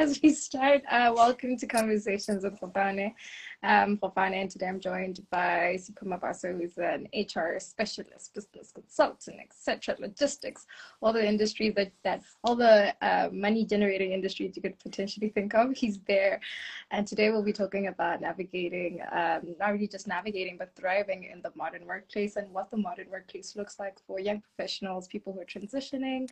as we start, uh, welcome to Conversations with Fafane. Um, Fafane, and today I'm joined by Sipho Mabaso, who's an HR specialist, business consultant, etc., logistics, all the industries that, that all the uh, money generating industries you could potentially think of. He's there. And today we'll be talking about navigating, um, not really just navigating, but thriving in the modern workplace and what the modern workplace looks like for young professionals, people who are transitioning,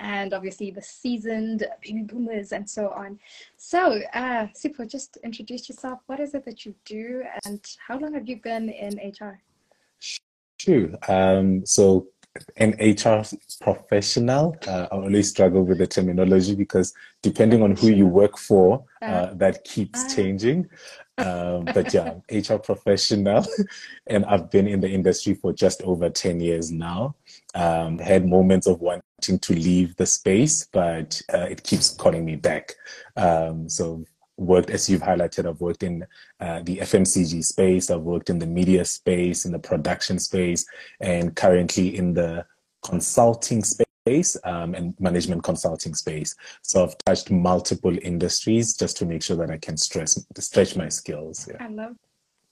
and obviously the seasoned baby boomers and so on. So, uh, just introduce yourself. What is it that you do, and how long have you been in HR? Sure. Um, so, an HR professional, uh, I always struggle with the terminology because depending on who you work for, uh, uh that keeps uh. changing. Um, but yeah, HR professional, and I've been in the industry for just over 10 years now. Um, had moments of wanting to leave the space, but uh, it keeps calling me back. Um, so worked, as you've highlighted, I've worked in uh, the FMCG space, I've worked in the media space, in the production space, and currently in the consulting space um, and management consulting space. So I've touched multiple industries just to make sure that I can stress, stretch my skills. Yeah. I love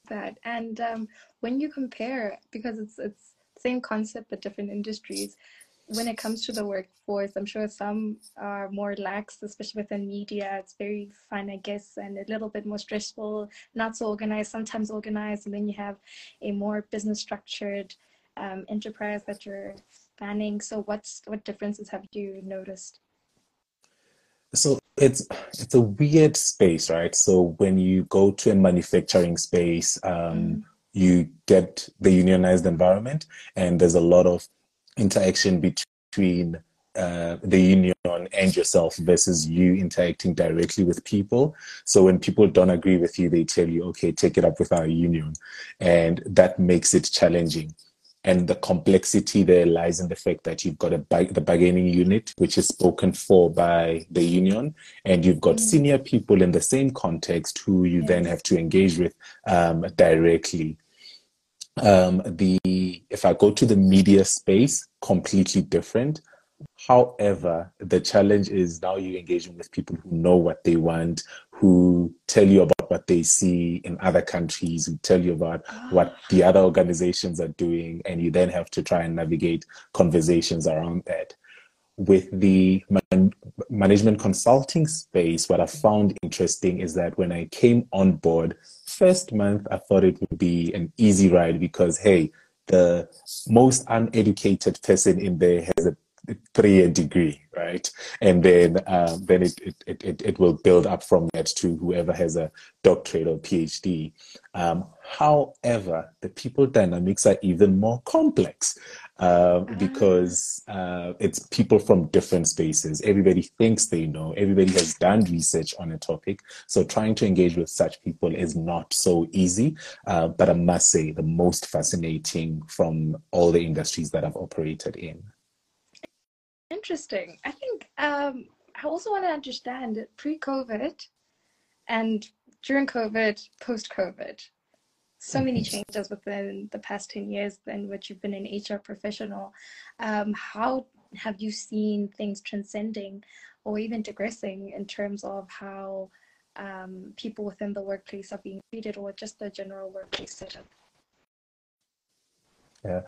that. And um, when you compare, because it's it's same concept but different industries, when it comes to the workforce, I'm sure some are more lax, especially within media. It's very fun, I guess, and a little bit more stressful, not so organized, sometimes organized. And then you have a more business structured um, enterprise that you're spanning. So, what's what differences have you noticed? So it's it's a weird space, right? So when you go to a manufacturing space, um, mm. you get the unionized environment, and there's a lot of interaction between uh, the union and yourself versus you interacting directly with people. So when people don't agree with you, they tell you, okay, take it up with our union. And that makes it challenging. And the complexity there lies in the fact that you've got a the bargaining unit, which is spoken for by the union, and you've got mm. senior people in the same context who you yes. then have to engage with um, directly um, the if I go to the media space, completely different. However, the challenge is now you're engaging with people who know what they want, who tell you about what they see in other countries, who tell you about what the other organizations are doing, and you then have to try and navigate conversations around that with the man- management consulting space, what I found interesting is that when I came on board, first month, I thought it would be an easy ride because, hey, the most uneducated person in there has a three-year degree, right? And then um, then it, it, it, it will build up from that to whoever has a doctorate or PhD. Um, however, the people dynamics are even more complex. Uh, ah. because uh, it's people from different spaces. Everybody thinks they know, everybody has done research on a topic. So trying to engage with such people is not so easy. Uh, but I must say, the most fascinating from all the industries that I've operated in. Interesting. I think um, I also want to understand pre COVID and during COVID, post COVID so many mm-hmm. changes within the past 10 years in which you've been an HR professional. Um, how have you seen things transcending or even digressing in terms of how um, people within the workplace are being treated or just the general workplace setup? Yeah,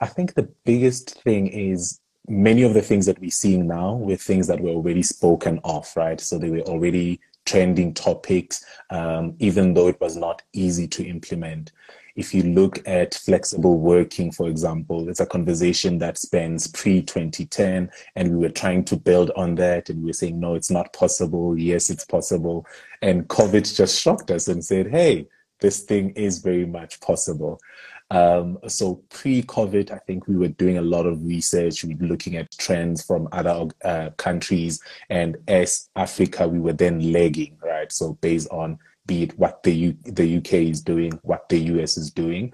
I think the biggest thing is many of the things that we're seeing now were things that were already spoken of, right? So they were already trending topics, um, even though it was not easy to implement. If you look at flexible working, for example, it's a conversation that spans pre 2010, and we were trying to build on that, and we were saying, no, it's not possible. Yes, it's possible. And COVID just shocked us and said, hey, this thing is very much possible. Um, so pre-COVID, I think we were doing a lot of research. We were looking at trends from other uh, countries, and as Africa, we were then lagging, right? So based on be it what the U- the UK is doing, what the US is doing.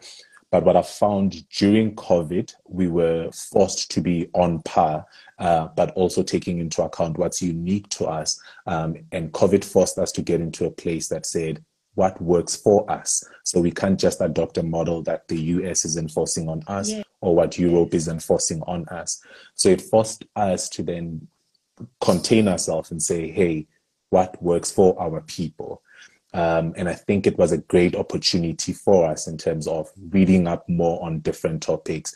But what I found during COVID, we were forced to be on par, uh, but also taking into account what's unique to us. Um, and COVID forced us to get into a place that said, what works for us. So we can't just adopt a model that the US is enforcing on us yeah. or what Europe is enforcing on us. So it forced us to then contain ourselves and say, hey, what works for our people. Um, and I think it was a great opportunity for us in terms of reading up more on different topics,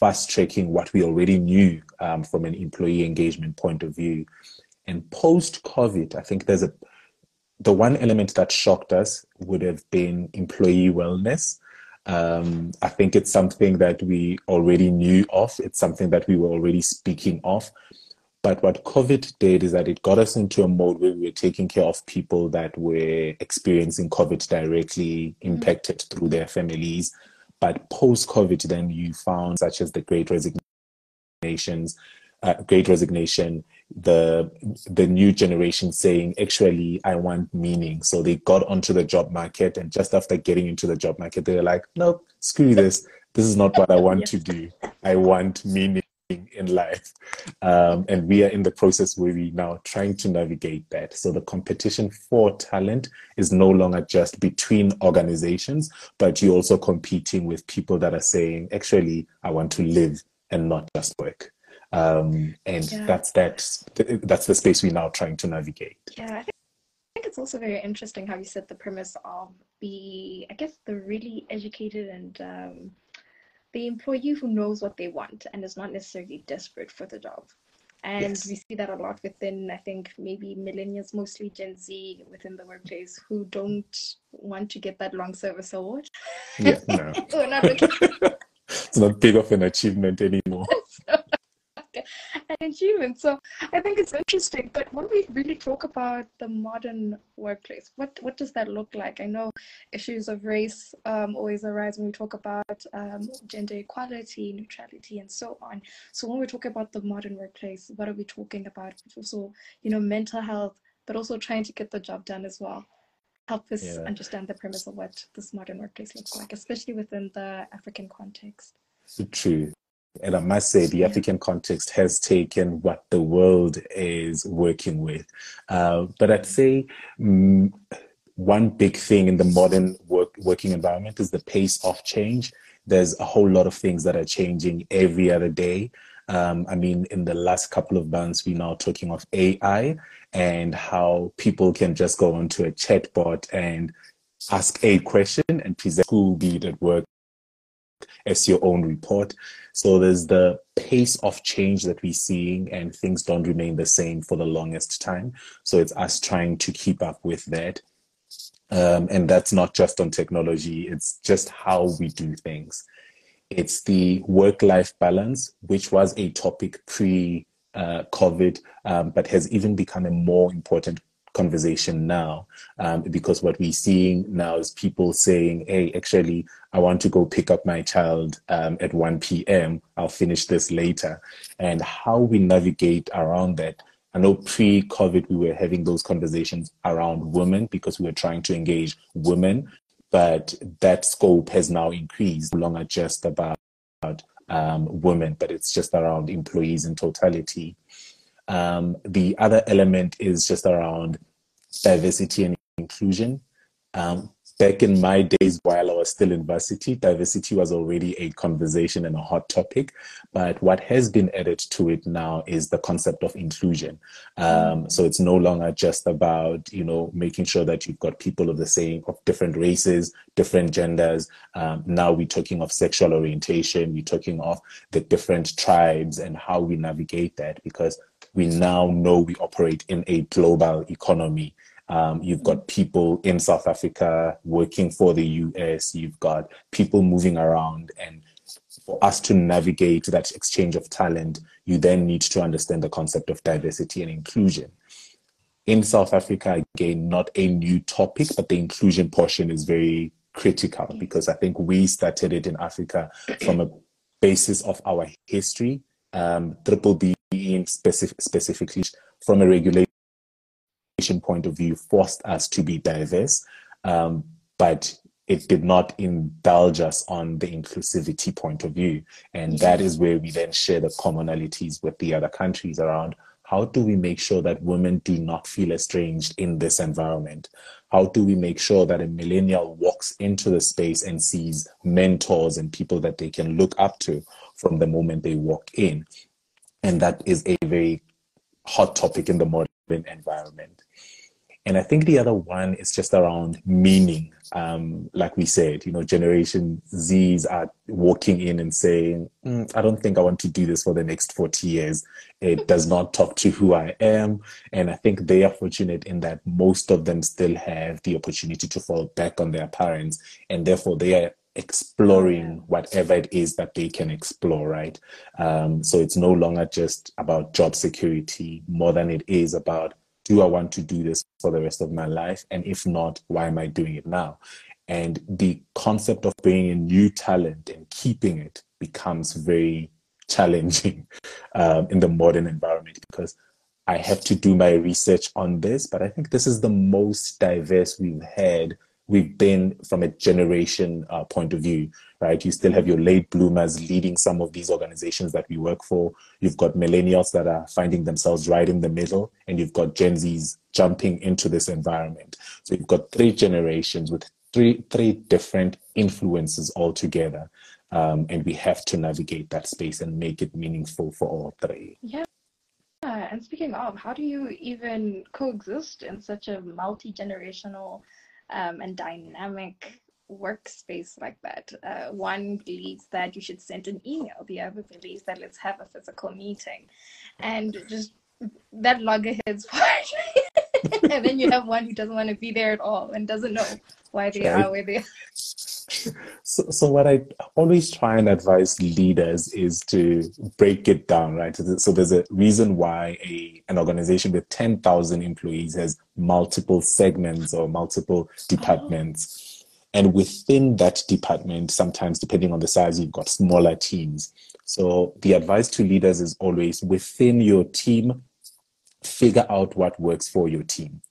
fast tracking what we already knew um, from an employee engagement point of view. And post COVID, I think there's a the one element that shocked us would have been employee wellness. Um, I think it's something that we already knew of. It's something that we were already speaking of. But what COVID did is that it got us into a mode where we were taking care of people that were experiencing COVID directly, mm-hmm. impacted mm-hmm. through their families. But post COVID, then you found such as the Great Resignations, uh, Great Resignation, the the new generation saying, actually, I want meaning. So they got onto the job market, and just after getting into the job market, they were like, nope, screw this. This is not what I want to do. I want meaning in life. Um, and we are in the process where we now trying to navigate that. So the competition for talent is no longer just between organizations, but you're also competing with people that are saying, actually, I want to live and not just work. Um, and yeah. that's that. That's the space we're now trying to navigate. Yeah, I think, I think it's also very interesting how you said the premise of the, I guess, the really educated and um, the employee who knows what they want and is not necessarily desperate for the job. And yes. we see that a lot within, I think, maybe millennials, mostly Gen Z within the workplace, who don't want to get that long service award. Yeah, no. it's not big of an achievement anymore. an achievement. So I think it's interesting. But when we really talk about the modern workplace, what what does that look like? I know issues of race um, always arise when we talk about um, gender equality, neutrality, and so on. So when we talk about the modern workplace, what are we talking about? Also, you know, mental health, but also trying to get the job done as well help us yeah. understand the premise of what this modern workplace looks like, especially within the African context. True. And I must say, the African context has taken what the world is working with. Uh, but I'd say mm, one big thing in the modern work, working environment is the pace of change. There's a whole lot of things that are changing every other day. Um, I mean, in the last couple of months, we're now talking of AI and how people can just go onto a chatbot and ask a question and present school, be it at work, as your own report. So there's the pace of change that we're seeing, and things don't remain the same for the longest time. So it's us trying to keep up with that. Um, and that's not just on technology, it's just how we do things. It's the work life balance, which was a topic pre uh, COVID, um, but has even become a more important conversation now um, because what we're seeing now is people saying hey actually i want to go pick up my child um, at 1 p.m i'll finish this later. And how we navigate around that i know pre-covid we were having those conversations around women because we were trying to engage women but that scope has now increased. No longer just about um, women but it's just around employees in totality um, the other element is just around diversity and inclusion. Um, back in my days while I was still in varsity, diversity was already a conversation and a hot topic. But what has been added to it now is the concept of inclusion. Um, so it's no longer just about, you know, making sure that you've got people of the same, of different races, different genders. Um, now we're talking of sexual orientation. We're talking of the different tribes and how we navigate that because we now know we operate in a global economy. Um, you've got people in South Africa working for the US. You've got people moving around. And for us to navigate that exchange of talent, you then need to understand the concept of diversity and inclusion. In South Africa, again, not a new topic, but the inclusion portion is very critical because I think we started it in Africa from a basis of our history, um, triple B specific, specifically from a regulation point of view forced us to be diverse, um, but it did not indulge us on the inclusivity point of view. And that is where we then share the commonalities with the other countries around how do we make sure that women do not feel estranged in this environment? How do we make sure that a millennial walks into the space and sees mentors and people that they can look up to from the moment they walk in? And that is a very hot topic in the modern environment. And I think the other one is just around meaning. Um, like we said, you know, Generation Zs are walking in and saying, mm, I don't think I want to do this for the next 40 years. It does not talk to who I am. And I think they are fortunate in that most of them still have the opportunity to fall back on their parents. And therefore, they are exploring whatever it is that they can explore, right? Um, so it's no longer just about job security, more than it is about do I want to do this for the rest of my life? And if not, why am I doing it now? And the concept of bringing in new talent and keeping it becomes very challenging um, in the modern environment because I have to do my research on this. But I think this is the most diverse we've had we've been from a generation uh, point of view, right? You still have your late bloomers leading some of these organizations that we work for. You've got millennials that are finding themselves right in the middle, and you've got Gen Zs jumping into this environment. So you've got three generations with three three different influences altogether. Um, and we have to navigate that space and make it meaningful for all three. Yeah. And speaking of, how do you even coexist in such a multi generational um, and dynamic workspace like that. Uh, one believes that you should send an email, the other believes that let's have a physical meeting. And just that loggerheads part. and then you have one who doesn't want to be there at all and doesn't know why they are where they are. So, so what I always try and advise leaders is to break it down, right? So there's a reason why a an organization with 10,000 employees has multiple segments or multiple departments. And within that department, sometimes depending on the size, you've got smaller teams. So the advice to leaders is always within your team, figure out what works for your team.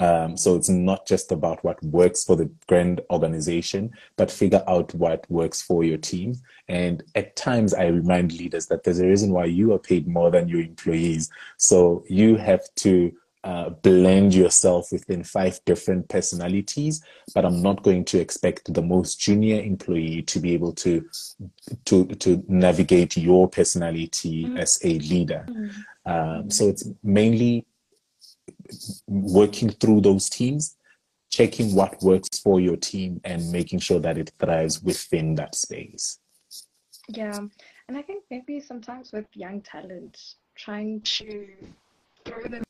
Um, so it's not just about what works for the grand organization, but figure out what works for your team. And at times, I remind leaders that there's a reason why you are paid more than your employees. So you have to uh, blend yourself within five different personalities, but I'm not going to expect the most junior employee to be able to to to navigate your personality mm-hmm. as a leader. Mm-hmm. Um, so it's mainly working through those teams, checking what works for your team, and making sure that it thrives within that space. Yeah, and I think maybe sometimes with young talent, trying to throw them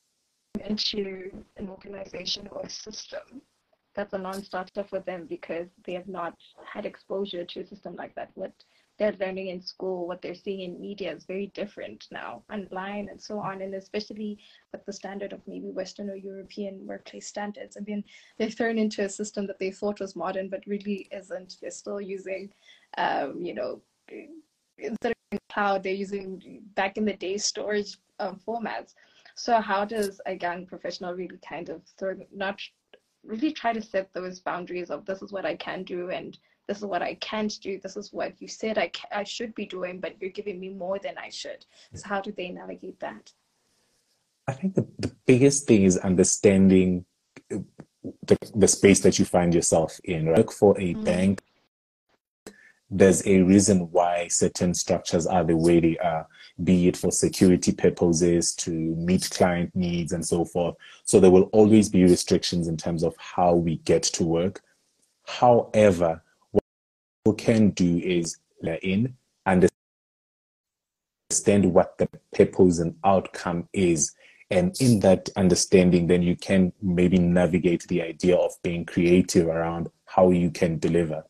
into an organization or a system that's a non-starter for them because they have not had exposure to a system like that. What they're learning in school, what they're seeing in media is very different now, online and so on. And especially with the standard of maybe Western or European workplace standards. I mean, they're thrown into a system that they thought was modern, but really isn't. They're still using, um, you know, instead of cloud, they're using back in the day storage um, formats. So how does a young professional really kind of throw, not really try to set those boundaries of this is what I can do and this is what I can't do, this is what you said I, ca- I should be doing, but you're giving me more than I should. So, how do they navigate that? I think the, the biggest thing is understanding the, the space that you find yourself in. Right? Look for a mm-hmm. bank. There's a reason why certain structures are the way they are, be it for security purposes, to meet client needs, and so forth. So there will always be restrictions in terms of how we get to work. However, can do is in, understand what the purpose and outcome is. And in that understanding, then you can maybe navigate the idea of being creative around how you can deliver.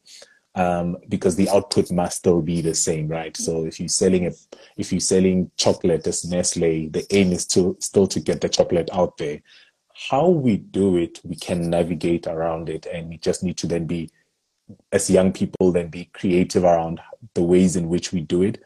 Um, because the output must still be the same, right? So if you're selling a, if you're selling chocolate as Nestle, the aim is to still to get the chocolate out there. How we do it, we can navigate around it, and we just need to then be as young people then be creative around the ways in which we do it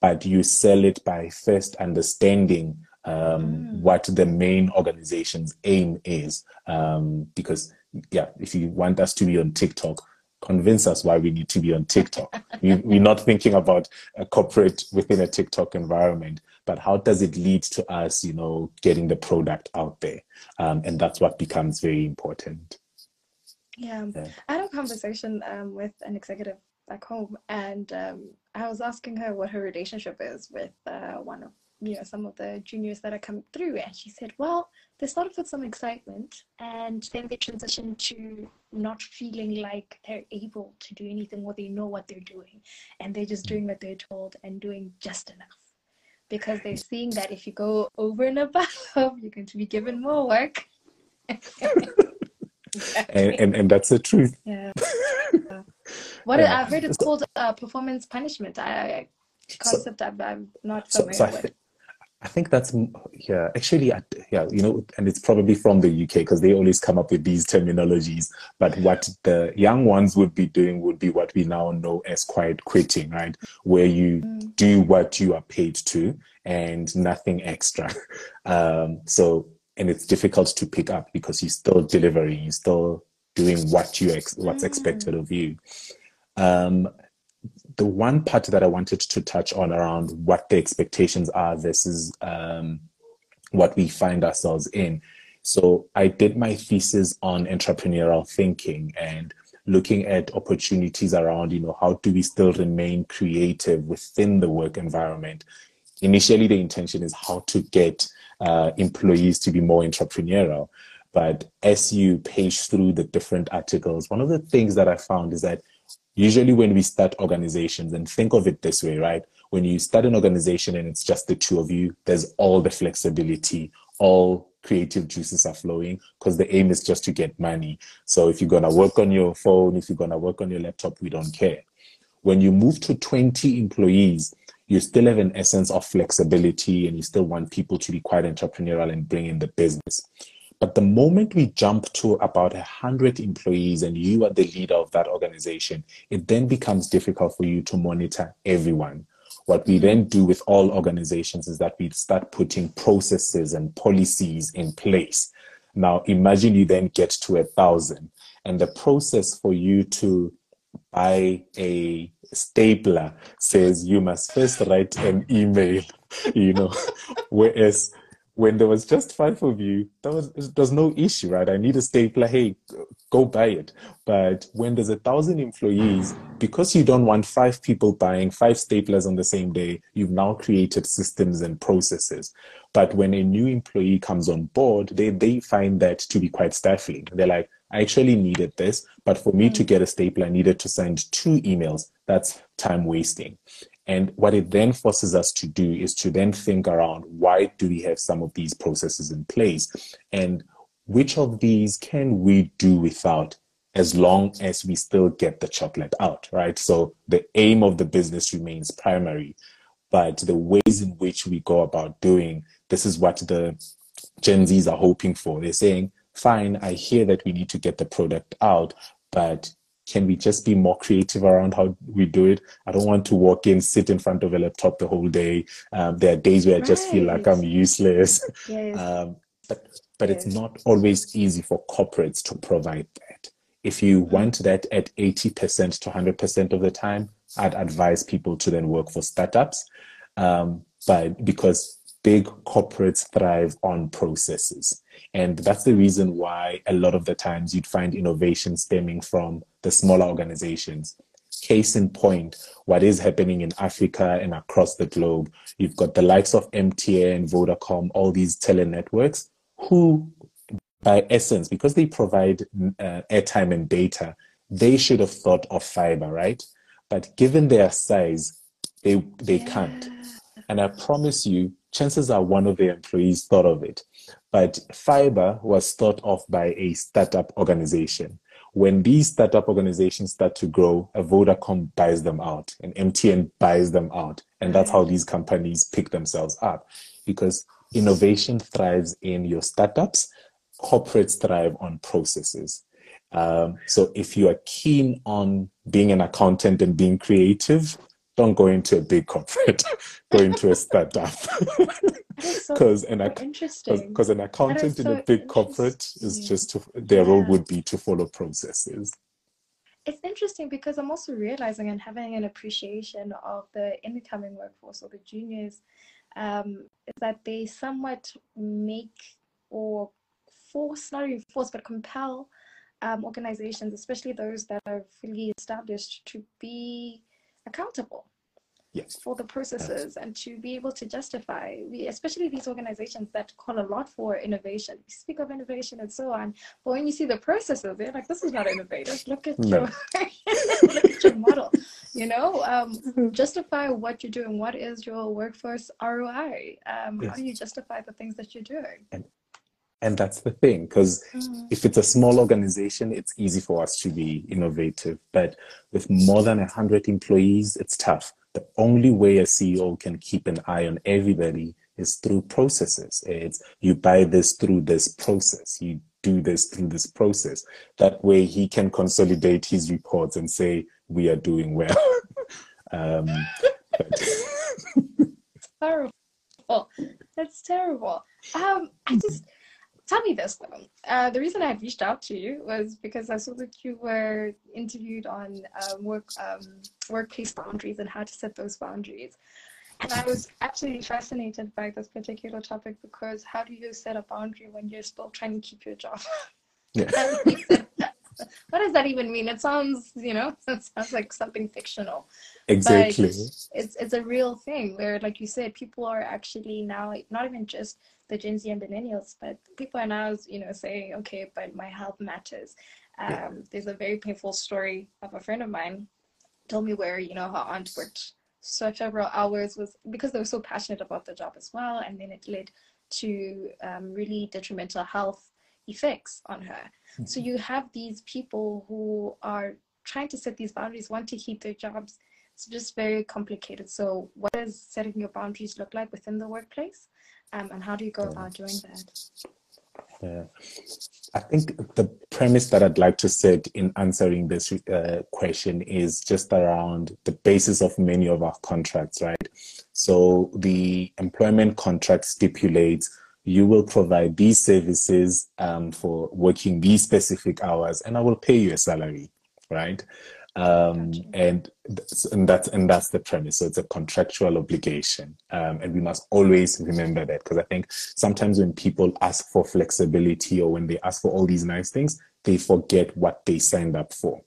but you sell it by first understanding um, mm. what the main organization's aim is. Um, because yeah if you want us to be on tiktok convince us why we need to be on tiktok. We, we're not thinking about a corporate within a tiktok environment but how does it lead to us you know getting the product out there? Um, and that's what becomes very important yeah. yeah. I had a conversation um, with an executive back home, and um, I was asking her what her relationship is with uh, one of you know some of the juniors that are coming through and she said well they started with some excitement and then they transitioned to not feeling like they're able to do anything or they know what they're doing and they're just doing what they're told and doing just enough because they're seeing that if you go over and above you're going to be given more work and, and, and that's the truth yeah what yeah. i've heard it's called uh, performance punishment i concept so, I'm, not familiar so, so with I think that's yeah. Actually, yeah, you know, and it's probably from the UK because they always come up with these terminologies. But what the young ones would be doing would be what we now know as quiet quitting, right? Where you mm. do what you are paid to and nothing extra. Um, so, and it's difficult to pick up because you're still delivering, you're still doing what you ex- what's mm. expected of you. Um, the one part that I wanted to touch on around what the expectations are versus um, what we find ourselves in. So I did my thesis on entrepreneurial thinking and looking at opportunities around, you know, how do we still remain creative within the work environment? Initially, the intention is how to get uh, employees to be more entrepreneurial. But as you page through the different articles, one of the things that I found is that usually when we start organizations and think of it this way right when you start an organization and it's just the two of you there's all the flexibility all creative juices are flowing because the aim is just to get money so if you're going to work on your phone if you're going to work on your laptop we don't care when you move to 20 employees you still have an essence of flexibility and you still want people to be quite entrepreneurial and bring in the business but the moment we jump to about 100 employees and you are the leader of that organization, it then becomes difficult for you to monitor everyone. What we then do with all organizations is that we start putting processes and policies in place. Now, imagine you then get to a thousand, and the process for you to buy a stapler says you must first write an email, you know, whereas when there was just five of you, there was there's no issue, right? I need a stapler. Hey, go buy it. But when there's a thousand employees, because you don't want five people buying five staplers on the same day, you've now created systems and processes. But when a new employee comes on board, they they find that to be quite stifling. They're like, I actually needed this, but for me to mm. get a staple, I needed to send two emails. That's time wasting. And what it then forces us to do is to then think around why do we have some of these processes in place and which of these can we do without as long as we still get the chocolate out, right? So the aim of the business remains primary, but the ways in which we go about doing this is what the Gen Zs are hoping for. They're saying, fine, I hear that we need to get the product out, but can we just be more creative around how we do it? I don't want to walk in, sit in front of a laptop the whole day. Um, there are days where I just feel like I'm useless. Yes. Um, but but yes. it's not always easy for corporates to provide that. If you mm-hmm. want that at 80% to 100% of the time, I'd advise people to then work for startups. Um, but because big corporates thrive on processes. And that's the reason why a lot of the times you'd find innovation stemming from the smaller organizations. Case in point, what is happening in Africa and across the globe, you've got the likes of MTN, Vodacom, all these tele networks who, by essence, because they provide uh, airtime and data, they should have thought of fiber, right? But given their size, they, they yeah. can't. And I promise you, chances are one of the employees thought of it. But fiber was thought of by a startup organization. When these startup organizations start to grow, a Vodacom buys them out, and MTN buys them out. And that's how these companies pick themselves up. Because innovation thrives in your startups, corporates thrive on processes. Um, so if you are keen on being an accountant and being creative, don't go into a big corporate, go into a startup. Because so an, Because an accountant so in a big corporate is just to, their yeah. role would be to follow processes. It's interesting because I'm also realizing and having an appreciation of the incoming workforce or the juniors um, is that they somewhat make or force, not even force, but compel um, organizations, especially those that are fully established, to be accountable. Yes. for the processes and to be able to justify, we, especially these organizations that call a lot for innovation. We speak of innovation and so on, but when you see the processes, they're like, this is not innovative. Look at No. your look at your model. You know, um, justify what you're doing. What is your workforce ROI? Um, How do you justify the things that you're doing? And that's the thing, because Mm. if it's a small organization, it's easy for us to be innovative. But with more than 100 employees, it's tough. The only way a CEO can keep an eye on everybody is through processes. It's you buy this through this process, you do this through this process. That way he can consolidate his reports and say, we are doing well. um, terrible. That's terrible. Um, I just tell me this though. Uh, the reason I had reached out to you was because I saw that you were interviewed on um, work um, workplace boundaries and how to set those boundaries. And I was actually fascinated by this particular topic because how do you set a boundary when you're still trying to keep your job? yeah. what does that even mean? It sounds, you know, it sounds like something fictional. exactly. it's it's a real thing where like you said people are actually now not even just the gen z and millennials but people are now you know saying okay but my health matters um, Yeah. there's a very painful story of a friend of mine told me where you know her aunt worked such several hours was because they were so passionate about the job as well and then it led to um, really detrimental health effects on her so you have these people who are trying to set these boundaries want to keep their jobs it's just very complicated. So, what does setting your boundaries look like within the workplace? Um, and how do you go about doing that? Yeah. I think the premise that I'd like to set in answering this uh, question is just around the basis of many of our contracts, right? So the employment contract stipulates you will provide these services um, for working these specific hours, and I will pay you a salary, right? Um, Gotcha. and that's, and that's and that's the premise. So it's a contractual obligation, um, and we must always remember that because I think sometimes when people ask for flexibility or when they ask for all these nice things, they forget what they signed up for.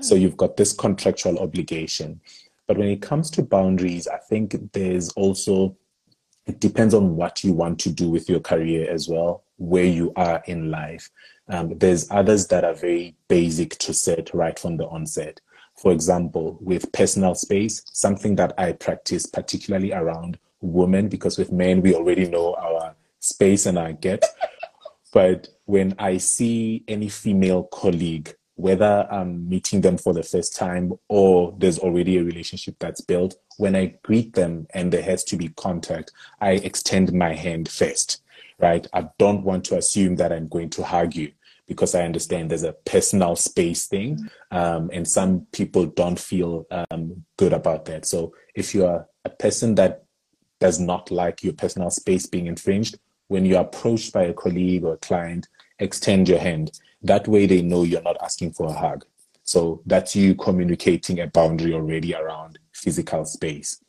So you've got this contractual obligation, but when it comes to boundaries, I think there's also it depends on what you want to do with your career as well, where you are in life. Um, there's others that are very basic to set right from the onset. For example, with personal space, something that I practice particularly around women, because with men, we already know our space and our get. But when I see any female colleague, whether I'm meeting them for the first time or there's already a relationship that's built, when I greet them and there has to be contact, I extend my hand first, right? I don't want to assume that I'm going to hug you because I understand there's a personal space thing. Um, and some people don't feel um, good about that. So if you are a person that does not like your personal space being infringed, when you're approached by a colleague or a client, extend your hand. That way they know you're not asking for a hug. So that's you communicating a boundary already around physical space.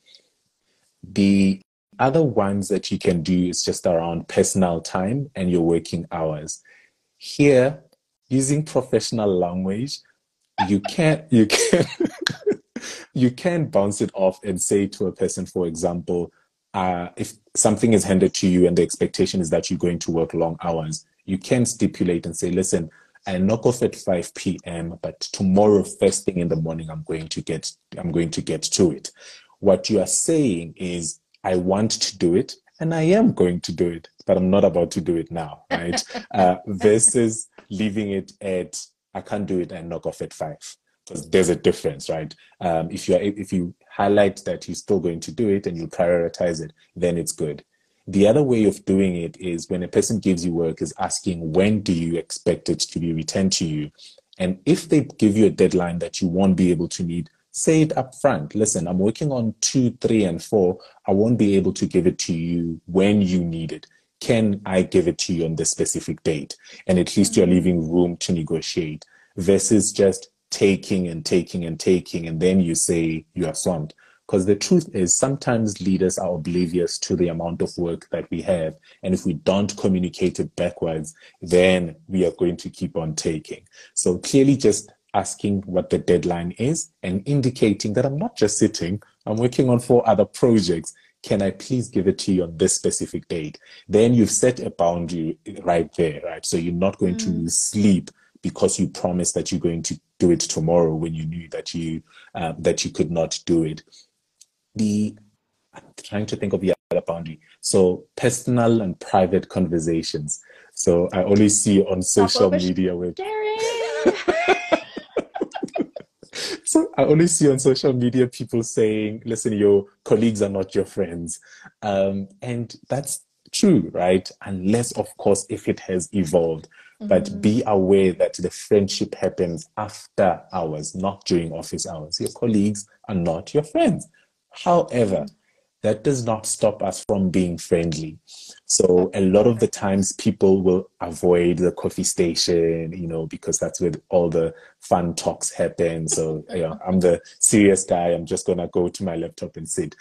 The other ones that you can do is just around personal time and your working hours. Here, using professional language, you can't you can you can bounce it off and say to a person, for example, uh, if something is handed to you and the expectation is that you're going to work long hours, you can stipulate and say, listen, I knock off at 5 p.m., but tomorrow, first thing in the morning, I'm going to get I'm going to get to it. What you are saying is, I want to do it and I am going to do it, but I'm not about to do it now, right? uh, versus leaving it at I can't do it and knock off at five because there's a difference, right? Um, if you if you highlight that you're still going to do it and you prioritize it, then it's good. The other way of doing it is when a person gives you work is asking when do you expect it to be returned to you, and if they give you a deadline that you won't be able to meet, say it up front. Listen, I'm working on two, three, and four. I won't be able to give it to you when you need it. Can I give it to you on this specific date? And at least you're mm-hmm. leaving room to negotiate versus just taking and taking and taking, and then you say you are swamped. Because the truth is, sometimes leaders are oblivious to the amount of work that we have. And if we don't communicate it backwards, then we are going to keep on taking. So clearly, just asking what the deadline is and indicating that I'm not just sitting, I'm working on four other projects. Can I please give it to you on this specific date? Then you've set a boundary right there, right? So you're not going mm. to sleep because you promised that you're going to do it tomorrow when you knew that you um, that you could not do it. The I'm trying to think of the other boundary. So personal and private conversations. So I only see on social media with so I only see on social media people saying, listen, your colleagues are not your friends. Um, and that's true, right? Unless, of course, if it has evolved. Mm-hmm. But be aware that the friendship happens after hours, not during office hours. Your colleagues are not your friends. However, that does not stop us from being friendly. So a lot of the times people will avoid the coffee station, you know, because that's where all the fun talks happen. So, you know, I'm the serious guy. I'm just going to go to my laptop and sit.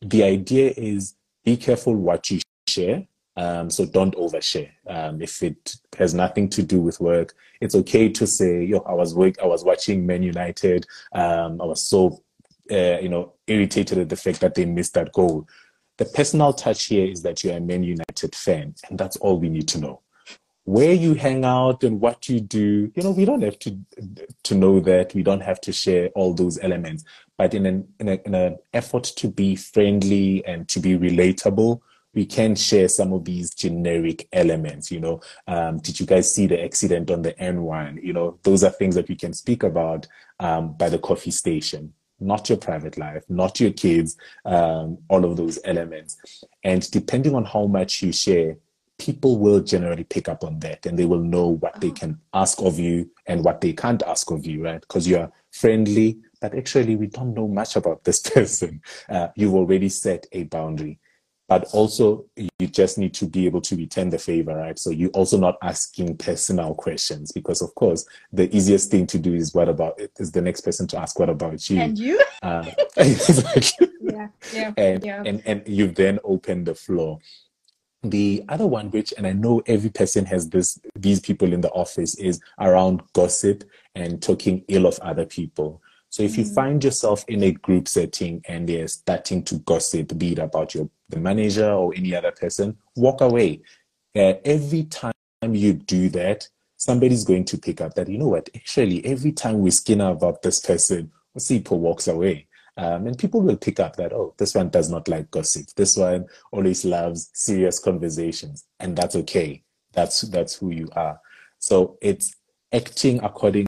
The idea is be careful what you share. Um, so don't overshare. Um, if it has nothing to do with work, it's okay to say, yo, I was work, I was watching Man United. Um, I was so uh, you know, irritated at the fact that they missed that goal. The personal touch here is that you're a Man United fan, and that's all we need to know. Where you hang out and what you do, you know, we don't have to to know that. We don't have to share all those elements. But in an in, a, in an effort to be friendly and to be relatable, we can share some of these generic elements. You know, um, did you guys see the accident on the N1? You know, those are things that we can speak about um, by the coffee station not your private life, not your kids, um, all of those elements. And depending on how much you share, people will generally pick up on that and they will know what they uh-huh. can ask of you and what they can't ask of you, right? Because you're friendly, but actually we don't know much about this person. Uh, you've already set a boundary but also you just need to be able to return the favor, right? So you're also not asking personal questions because, of course, the easiest thing to do is what about is the next person to ask what about you and you. Uh, yeah, yeah, and, yeah. and and you've then opened the floor. The other one, which and I know every person has this, these people in the office is around gossip and talking ill of other people. So if you mm. find yourself in a group setting and they're starting to gossip, be it about your the manager or any other person, walk away. Uh, every time you do that, somebody's going to pick up that, you know what, actually, every time we skin about this person, Sipho walks away. Um, and people will pick up that, oh, this one does not like gossip. This one always loves serious conversations. And that's okay. That's, that's who you are. So it's acting according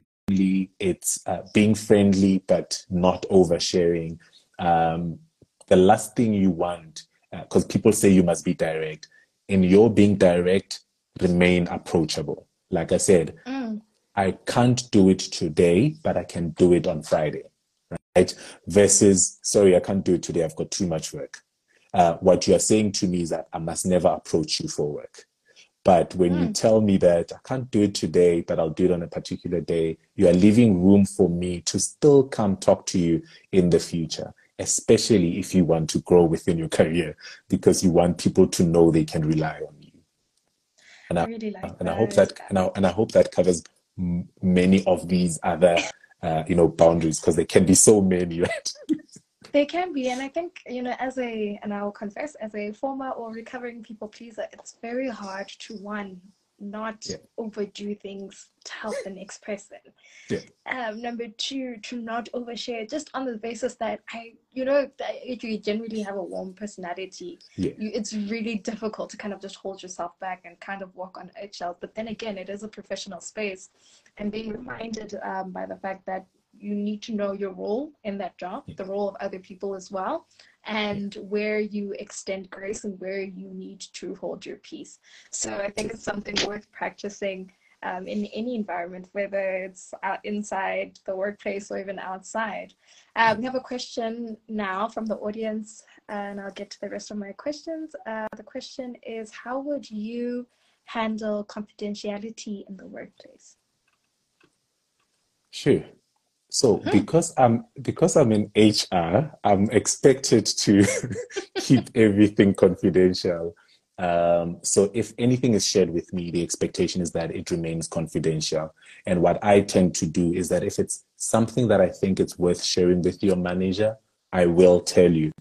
it's uh, being friendly but not oversharing. Um, the last thing you want, because uh, people say you must be direct, in your being direct, remain approachable. Like I said, mm. I can't do it today, but I can do it on Friday, right? Versus, sorry, I can't do it today. I've got too much work. Uh, what you are saying to me is that I must never approach you for work. But when mm. you hmm. tell me that I can't do it today, but I'll do it on a particular day, you are leaving room for me to still come talk to you in the future, especially if you want to grow within your career, because you want people to know they can rely on you. And I, I really like and I hope that and I, and I hope that covers m- many of these other uh, you know boundaries because there can be so many, right? They can be, and I think you know, as a and I'll confess, as a former or recovering people pleaser, it's very hard to one not yeah. overdo things to help the next person. Yeah. Um, number two, to not overshare just on the basis that I, you know, if you generally have a warm personality, yeah. you, it's really difficult to kind of just hold yourself back and kind of walk on eggshells. But then again, it is a professional space, and being reminded um, by the fact that you need to know your role in that job, the role of other people as well, and where you extend grace and where you need to hold your peace. So I think it's something worth practicing um, in any environment, whether it's out inside the workplace or even outside. Um, we have a question now from the audience, and I'll get to the rest of my questions. Uh, the question is How would you handle confidentiality in the workplace? Sure. So because I'm because I'm in HR, I'm expected to keep everything confidential. Um, so if anything is shared with me, the expectation is that it remains confidential. And what I tend to do is that if it's something that I think it's worth sharing with your manager, I will tell you.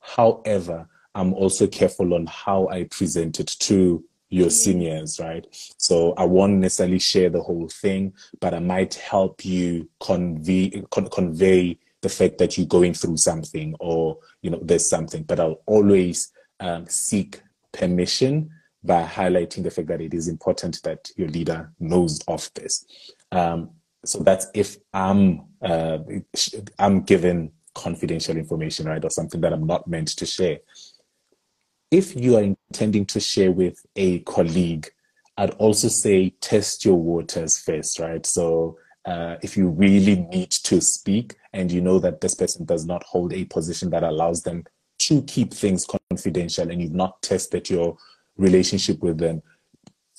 However, I'm also careful on how I present it to your seniors, right? So I won't necessarily share the whole thing, but I might help you convey con- convey the fact that you're going through something or you know there's something. But I'll always um, seek permission by highlighting the fact that it is important that your leader knows of this. Um, so that's if I'm uh, I'm given confidential information, right, or something that I'm not meant to share. If you are intending to share with a colleague, I'd also say test your waters first, right? So uh, if you really need to speak and you know that this person does not hold a position that allows them to keep things confidential and you've not tested your relationship with them,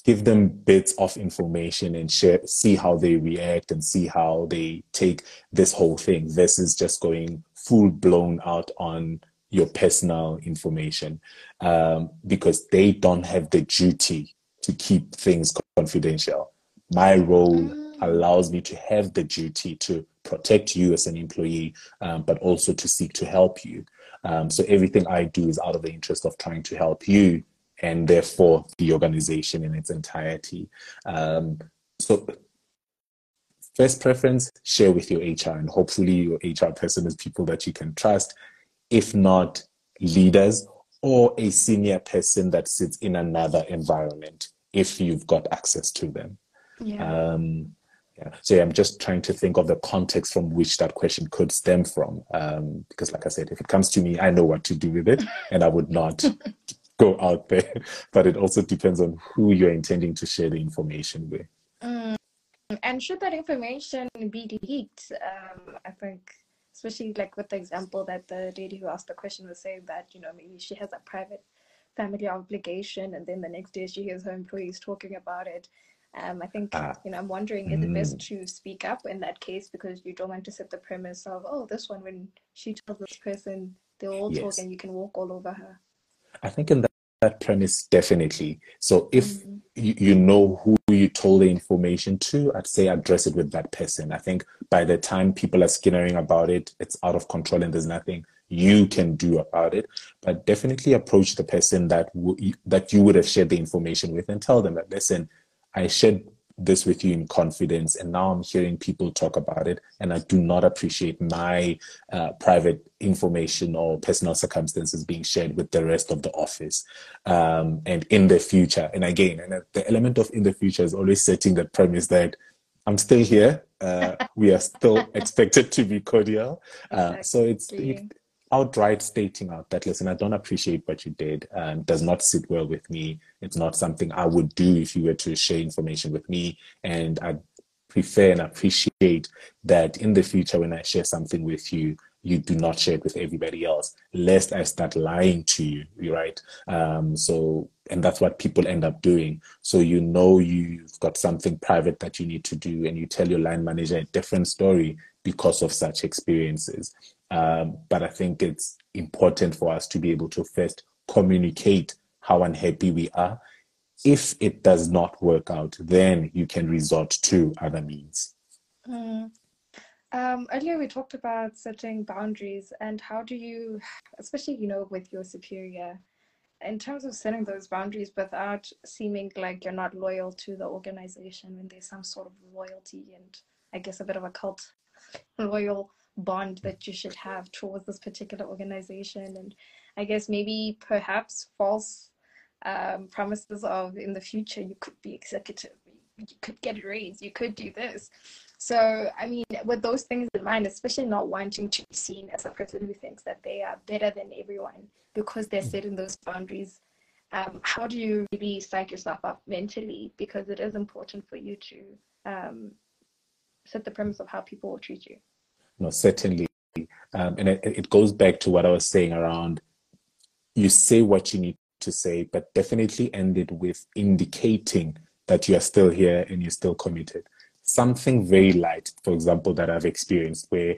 give them bits of information and share, see how they react and see how they take this whole thing versus just going full blown out on your personal information um, because they don't have the duty to keep things confidential. My role mm. allows me to have the duty to protect you as an employee, um, but also to seek to help you. Um, so everything I do is out of the interest of trying to help you and therefore the organization in its entirety. Um, so first preference, share with your HR and hopefully your HR person is people that you can trust, if not leaders or a senior person that sits in another environment if you've got access to them. Yeah. Um, yeah. So yeah, I'm just trying to think of the context from which that question could stem from. Um, because like I said, if it comes to me, I know what to do with it and I would not go out there. But it also depends on who you're intending to share the information with. Mm. And should that information be leaked? Um, I think especially like with the example that the lady who asked the question was saying that, you know, maybe she has a private family obligation and then the next day she hears her employees talking about it um, I think, uh, you know, I'm wondering, is it best mm. to speak up in that case because you don't want to set the premise of, oh, this one, when she tells this person, they'll all yes. talk and you can walk all over her? I think in that, that premise, definitely. So if mm-hmm. you, you know who you told the information to, I'd say address it with that person. I think by the time people are skinnering about it, it's out of control and there's nothing you can do about it but definitely approach the person that w- that you would have shared the information with and tell them that listen I shared this with you in confidence, and now I'm hearing people talk about it, and I do not appreciate my uh, private information or personal circumstances being shared with the rest of the office. Um, and in the future, and again, and the element of in the future is always setting the premise that I'm still here. Uh, we are still expected to be cordial. Uh, so it's outright stating out that listen i don't appreciate what you did and does not sit well with me. It's not something i would do if you were to share information with me and i prefer and appreciate that in the future when i share something with you you do not share it with everybody else lest i start lying to you right? Um, so and that's what people end up doing. So you know you've got something private that you need to do and you tell your line manager a different story because of such experiences um, but I think it's important for us to be able to first communicate how unhappy we are. If it does not work out, then you can resort to other means. Mm. Um, earlier, we talked about setting boundaries and how do you, especially you know, with your superior, in terms of setting those boundaries without seeming like you're not loyal to the organization when there's some sort of loyalty and I guess a bit of a cult loyal bond that you should have towards this particular organization. And i guess maybe perhaps false um, promises of in the future you could be executive you could get a raise you could do this. So i mean with those things in mind especially not wanting to be seen as a person who thinks that they are better than everyone because they're setting those boundaries um, how do you really psych yourself up mentally? Because it is important for you to um, set the premise of how people will treat you no, certainly. Um, and it, it goes back to what I was saying around you say what you need to say, but definitely end it with indicating that you are still here and you're still committed. Something very light, for example, that I've experienced where,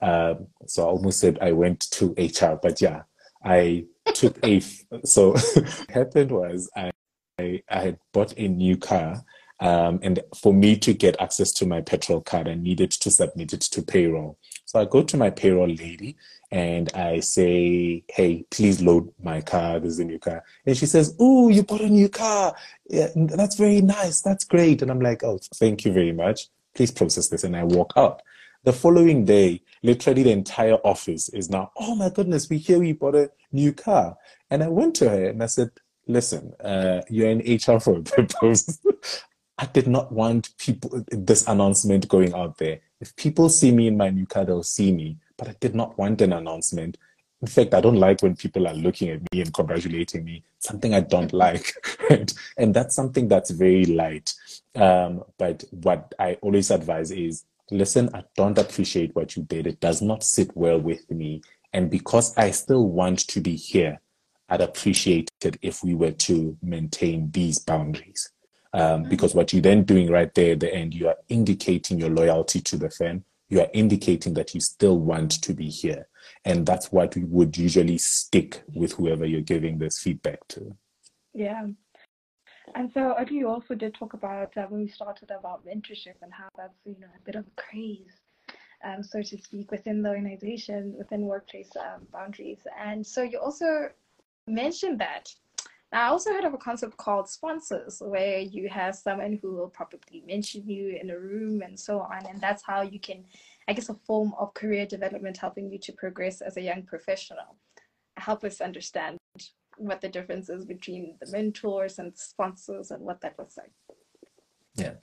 um, so I almost said I went to HR, but yeah, I took a so happened was I, I I had bought a new car um, and for me to get access to my petrol card, I needed to submit it to payroll. So I go to my payroll lady and I say, Hey, please load my car. This is a new car. And she says, Oh, you bought a new car. Yeah, that's very nice. That's great. And I'm like, Oh, thank you very much. Please process this. And I walk out. The following day, literally the entire office is now, oh my goodness, we hear you bought a new car. And I went to her and I said, listen, uh, you're in HR for a purpose. I did not want people this announcement going out there. If people see me in my new car, they'll see me. But I did not want an announcement. In fact, I don't like when people are looking at me and congratulating me. Something I don't like, right? And that's something that's very light. Um, but what I always advise is listen, I don't appreciate what you did. It does not sit well with me. And because I still want to be here, I'd appreciate it if we were to maintain these boundaries. Um, because what you're then doing right there at the end, you are indicating your loyalty to the firm. You are indicating that you still want to be here. And that's what we would usually stick with whoever you're giving this feedback to. Yeah. And so Adi, you also did talk about uh, when we started about mentorship and how that's you know a bit of a craze, um, so to speak, within the organization, within workplace um, boundaries. And so you also mentioned that. Now, I also heard of a concept called sponsors, where you have someone who will probably mention you in a room and so on, and that's how you can, I guess, a form of career development helping you to progress as a young professional. Help us understand what the difference is between the mentors and sponsors and what that looks like. Yeah.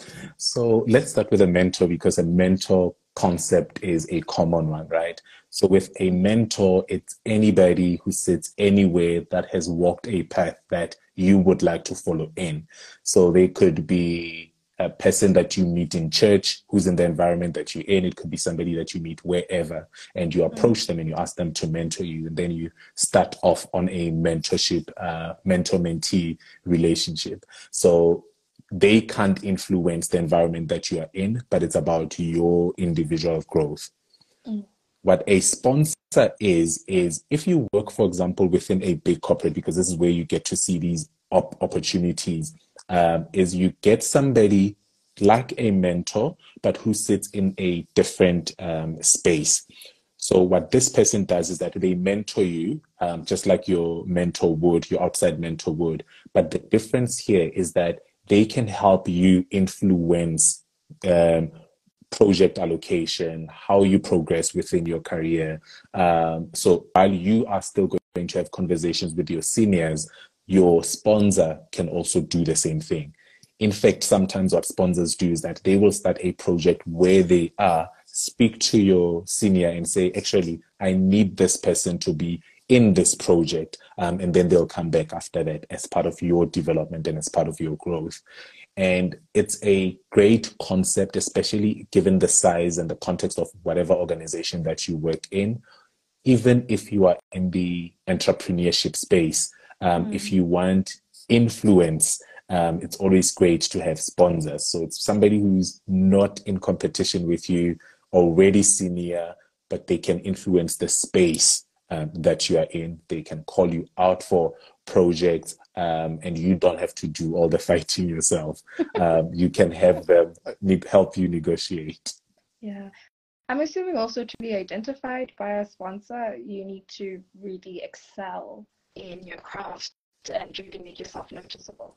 So let's start with a mentor because a mentor concept is a common one, right? So with a mentor, it's anybody who sits anywhere that has walked a path that you would like to follow in. So they could be a person that you meet in church who's in the environment that you're in. It could be somebody that you meet wherever, and you approach them and you ask them to mentor you, and then you start off on a mentorship, uh, mentor mentee relationship. So they can't influence the environment that you are in, but it's about your individual growth. Mm. What a sponsor is, is if you work, for example, within a big corporate, because this is where you get to see these op- opportunities um, is you get somebody like a mentor, but who sits in a different um, space. So what this person does is that they mentor you, um, just like your mentor would, your outside mentor would. But the difference here is that they can help you influence um, project allocation, how you progress within your career. Um, so while you are still going to have conversations with your seniors, your sponsor can also do the same thing. In fact, sometimes what sponsors do is that they will start a project where they are, speak to your senior and say, actually, I need this person to be in this project. Um, and then they'll come back after that as part of your development and as part of your growth. And it's a great concept, especially given the size and the context of whatever organization that you work in. Even if you are in the entrepreneurship space, um, mm. If you want influence, um, it's always great to have sponsors. So it's somebody who's not in competition with you, already senior, but they can influence the space um, that you are in. They can call you out for projects, um, and you don't have to do all the fighting yourself. Um, you can have them help you negotiate. Yeah. I'm assuming also to be identified by a sponsor, you need to really excel in your craft and really make yourself noticeable.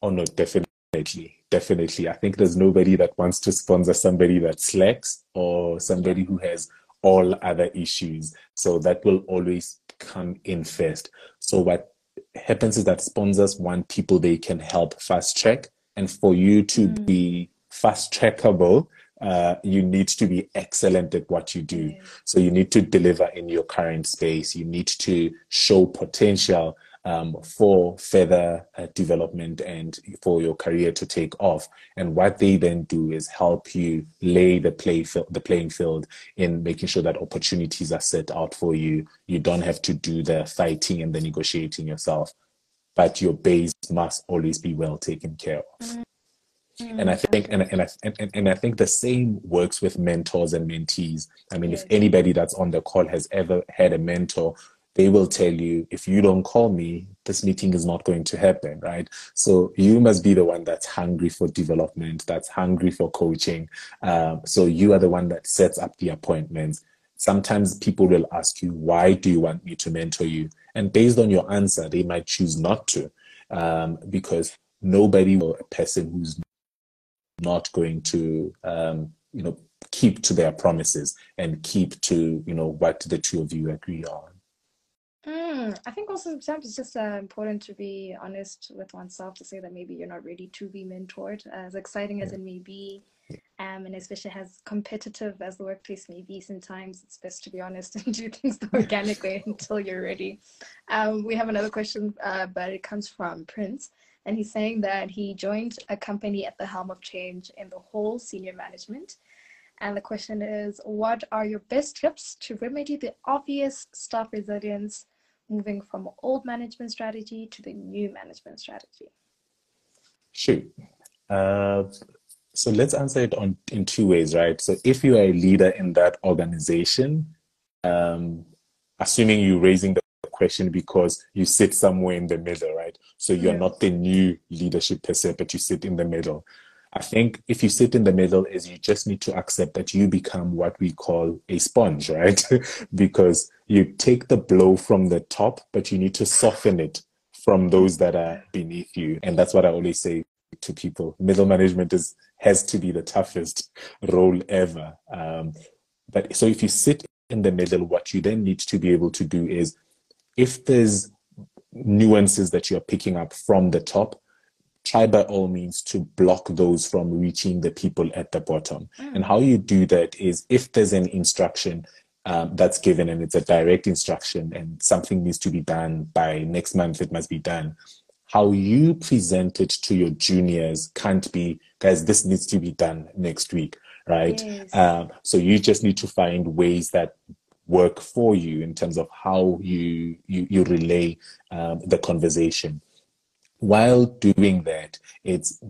Oh no, definitely, definitely. I think there's nobody that wants to sponsor somebody that slacks or somebody who has all other issues. So that will always come in first. So what happens is that sponsors want people they can help fast track, and for you to mm. be fast trackable, uh, you need to be excellent at what you do. So you need to deliver in your current space. You need to show potential um, for further uh, development and for your career to take off. And what they then do is help you lay the play the playing field in making sure that opportunities are set out for you. You don't have to do the fighting and the negotiating yourself, but your base must always be well taken care of. Mm-hmm. And I think, and, and, I, and, and I think the same works with mentors and mentees. I mean, yes. if anybody that's on the call has ever had a mentor, they will tell you if you don't call me this meeting is not going to happen right? So you must be the one that's hungry for development that's hungry for coaching. Um, so you are the one that sets up the appointments. Sometimes people will ask you why do you want me to mentor you? And based on your answer they might choose not to um, because nobody or a person who's not going to um, you know keep to their promises and keep to you know what the two of you agree on Mm, I think also sometimes it's just uh, important to be honest with oneself to say that maybe you're not ready to be mentored, as exciting as it may be, um, and especially as competitive as the workplace may be. Sometimes it's best to be honest and do things the organic way until you're ready. Um, we have another question, uh, but it comes from Prince, and he's saying that he joined a company at the helm of change in the whole senior management. And the question is, what are your best tips to remedy the obvious staff resilience moving from old management strategy to the new management strategy? Sure. Uh, so let's answer it on in two ways, right? So if you are a leader in that organization, um, assuming you're raising the question because you sit somewhere in the middle, right? So you're not the new leadership per se, but you sit in the middle. I think if you sit in the middle is you just need to accept that you become what we call a sponge, right? because you take the blow from the top, but you need to soften it from those that are beneath you. And that's what I always say to people. Middle management is has to be the toughest role ever. Um, but so if you sit in the middle, what you then need to be able to do is if there's nuances that you're picking up from the top, try by all means to block those from reaching the people at the bottom. Mm. And how you do that is if there's an instruction um, that's given and it's a direct instruction and something needs to be done by next month, it must be done. How you present it to your juniors can't be, guys, this needs to be done next week, right? Yes. Um, so you just need to find ways that work for you in terms of how you you, you relay um, the conversation while doing that, it's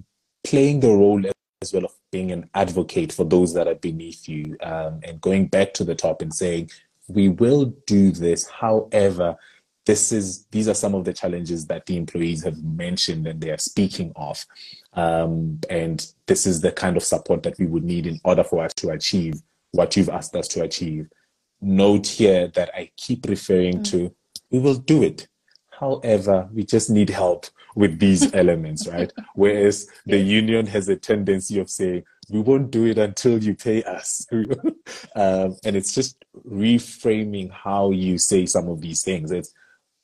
playing the role as well of being an advocate for those that are beneath you um, and going back to the top and saying, we will do this. However, this is these are some of the challenges that the employees have mentioned and they are speaking of. Um, and this is the kind of support that we would need in order for us to achieve what you've asked us to achieve. Note here that I keep referring mm. to we will do it. However, we just need help with these elements, right? Whereas the union has a tendency of saying, we won't do it until you pay us. um, and it's just reframing how you say some of these things. It's,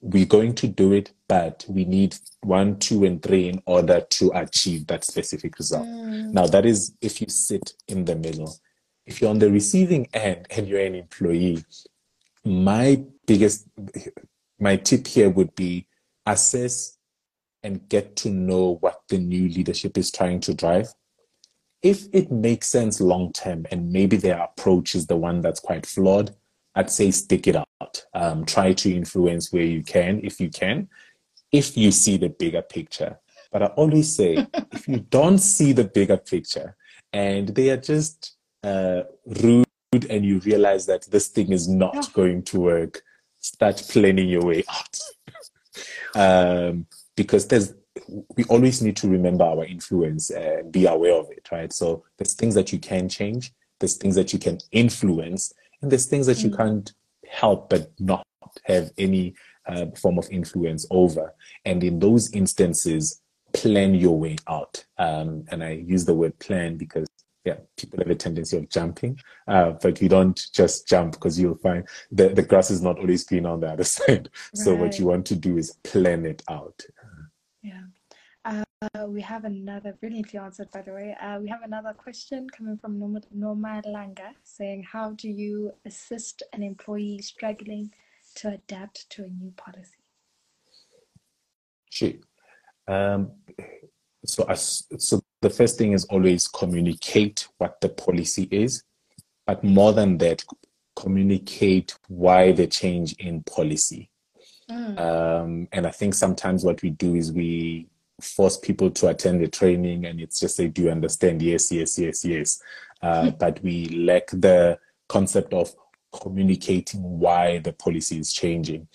we're going to do it, but we need one, two, and three in order to achieve that specific result. Mm. Now, that is if you sit in the middle. If you're on the receiving end and you're an employee, my biggest, my tip here would be assess and get to know what the new leadership is trying to drive. If it makes sense long term and maybe their approach is the one that's quite flawed, I'd say stick it out. Um, try to influence where you can, if you can, if you see the bigger picture. But I always say, if you don't see the bigger picture and they are just uh, rude and you realize that this thing is not going to work, start planning your way out. um, because there's we always need to remember our influence and be aware of it, right? So there's things that you can change, there's things that you can influence, and there's things that you mm. can't help but not have any uh, form of influence over. And in those instances, plan your way out. Um, and I use the word plan because yeah, people have a tendency of jumping, uh, but you don't just jump because you'll find the, the grass is not always green on the other side. Right. So what you want to do is plan it out. Yeah. Uh, we have another, brilliantly answered by the way. Uh, we have another question coming from Norma, Langa saying, How do you assist an employee struggling to adapt to a new policy? Sure. Um, so, as, so the first thing is always communicate what the policy is, but more than that, communicate why the change in policy. Mm. Um, and I think sometimes what we do is we force people to attend the training and it's just say, do you understand? Yes, yes, yes, yes. Uh, but we lack the concept of communicating why the policy is changing.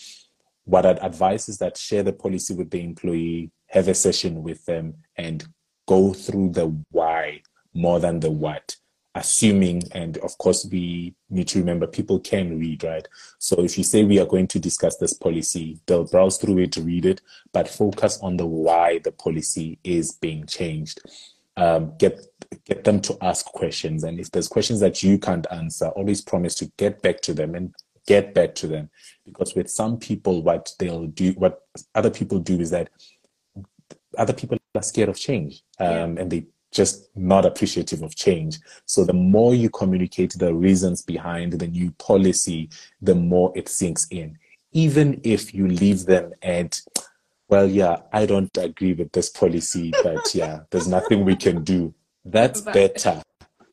What I'd advise is that share the policy with the employee, have a session with them, and go through the why more than the what assuming and of course we need to remember people can read right? So if you say we are going to discuss this policy they'll browse through it read it but focus on the why the policy is being changed. Um, get get them to ask questions and if there's questions that you can't answer always promise to get back to them and get back to them. Because with some people what they'll do what other people do is that other people are scared of change um, yeah. and they just not appreciative of change. So the more you communicate the reasons behind the new policy, the more it sinks in. Even if you leave them at, well, yeah, I don't agree with this policy, but yeah, there's nothing we can do. That's better